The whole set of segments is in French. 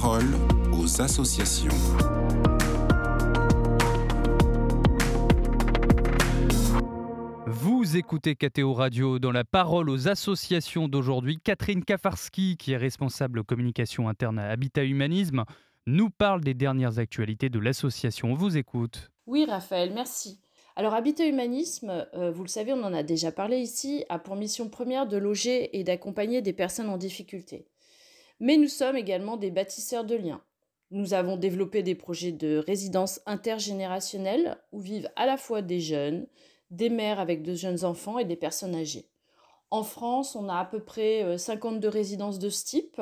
parole aux associations. Vous écoutez KTO Radio dans la parole aux associations d'aujourd'hui. Catherine Kafarski, qui est responsable communication interne à Habitat Humanisme, nous parle des dernières actualités de l'association. On vous écoute. Oui, Raphaël, merci. Alors, Habitat Humanisme, euh, vous le savez, on en a déjà parlé ici, a pour mission première de loger et d'accompagner des personnes en difficulté. Mais nous sommes également des bâtisseurs de liens. Nous avons développé des projets de résidence intergénérationnelle où vivent à la fois des jeunes, des mères avec de jeunes enfants et des personnes âgées. En France, on a à peu près 52 euh, résidences de ce type.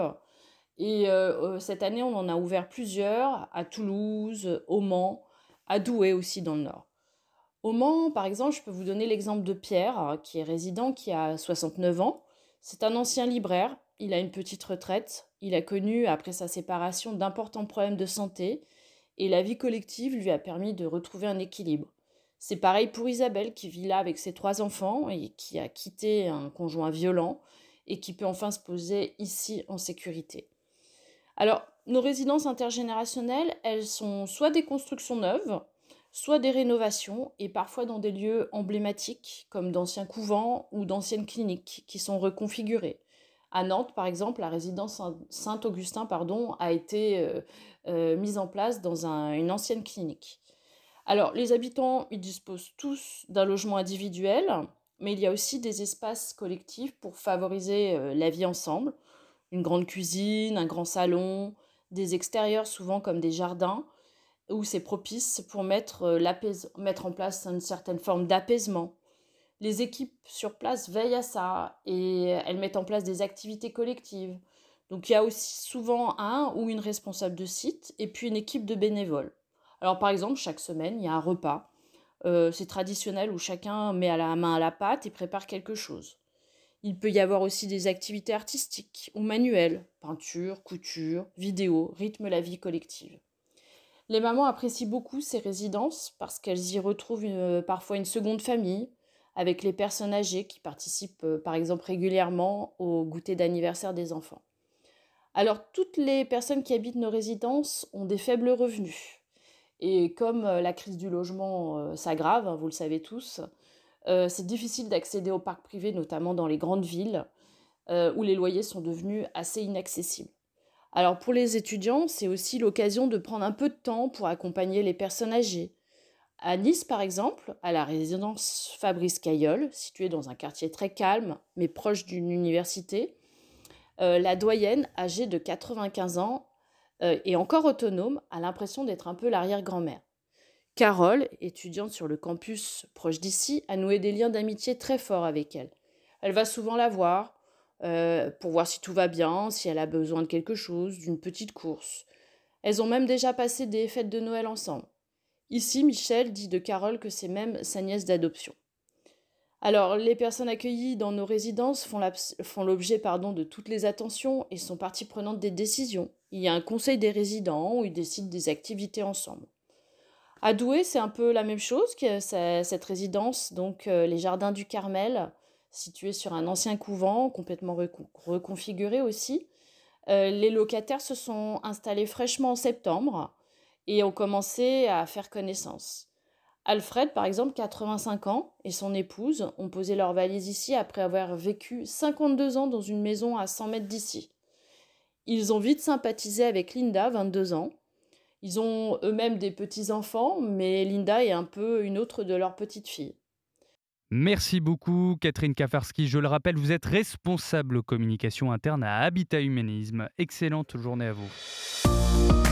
Et euh, cette année, on en a ouvert plusieurs à Toulouse, au Mans, à Douai aussi dans le Nord. Au Mans, par exemple, je peux vous donner l'exemple de Pierre, qui est résident, qui a 69 ans. C'est un ancien libraire, il a une petite retraite, il a connu, après sa séparation, d'importants problèmes de santé, et la vie collective lui a permis de retrouver un équilibre. C'est pareil pour Isabelle, qui vit là avec ses trois enfants et qui a quitté un conjoint violent et qui peut enfin se poser ici en sécurité. Alors, nos résidences intergénérationnelles, elles sont soit des constructions neuves, soit des rénovations, et parfois dans des lieux emblématiques, comme d'anciens couvents ou d'anciennes cliniques, qui sont reconfigurées. À Nantes, par exemple, la résidence Saint-Augustin pardon, a été euh, euh, mise en place dans une ancienne clinique. Alors, les habitants, ils disposent tous d'un logement individuel, mais il y a aussi des espaces collectifs pour favoriser euh, la vie ensemble. Une grande cuisine, un grand salon, des extérieurs souvent comme des jardins, où c'est propice pour mettre, mettre en place une certaine forme d'apaisement. Les équipes sur place veillent à ça et elles mettent en place des activités collectives. Donc il y a aussi souvent un ou une responsable de site et puis une équipe de bénévoles. Alors par exemple, chaque semaine, il y a un repas. Euh, c'est traditionnel où chacun met à la main à la pâte et prépare quelque chose. Il peut y avoir aussi des activités artistiques ou manuelles, peinture, couture, vidéo, rythme la vie collective. Les mamans apprécient beaucoup ces résidences parce qu'elles y retrouvent euh, parfois une seconde famille, avec les personnes âgées qui participent euh, par exemple régulièrement au goûter d'anniversaire des enfants. Alors toutes les personnes qui habitent nos résidences ont des faibles revenus. Et comme euh, la crise du logement s'aggrave, hein, vous le savez tous, c'est difficile d'accéder au parc privé, notamment dans les grandes villes, où les loyers sont devenus assez inaccessibles. Alors pour les étudiants, c'est aussi l'occasion de prendre un peu de temps pour accompagner les personnes âgées. À Nice, par exemple, à la résidence Fabrice Caillol, située dans un quartier très calme, mais proche d'une université, euh, la doyenne, âgée de 95 ans euh, et encore autonome, a l'impression d'être un peu l'arrière-grand-mère. Carole, étudiante sur le campus proche d'ici, a noué des liens d'amitié très forts avec elle. Elle va souvent la voir, euh, pour voir si tout va bien, si elle a besoin de quelque chose, d'une petite course. Elles ont même déjà passé des fêtes de Noël ensemble. Ici, Michel dit de Carole que c'est même sa nièce d'adoption. Alors, les personnes accueillies dans nos résidences font l'objet de toutes les attentions et sont partie prenante des décisions. Il y a un conseil des résidents où ils décident des activités ensemble. À Douai, c'est un peu la même chose que cette résidence, donc euh, les jardins du Carmel, situé sur un ancien couvent, complètement reconfiguré aussi. Euh, les locataires se sont installés fraîchement en septembre et ont commencé à faire connaissance. Alfred, par exemple, 85 ans, et son épouse ont posé leurs valises ici après avoir vécu 52 ans dans une maison à 100 mètres d'ici. Ils ont vite sympathisé avec Linda, 22 ans. Ils ont eux-mêmes des petits-enfants, mais Linda est un peu une autre de leurs petites filles. Merci beaucoup Catherine Kafarski. Je le rappelle, vous êtes responsable communication interne à Habitat Humanisme. Excellente journée à vous.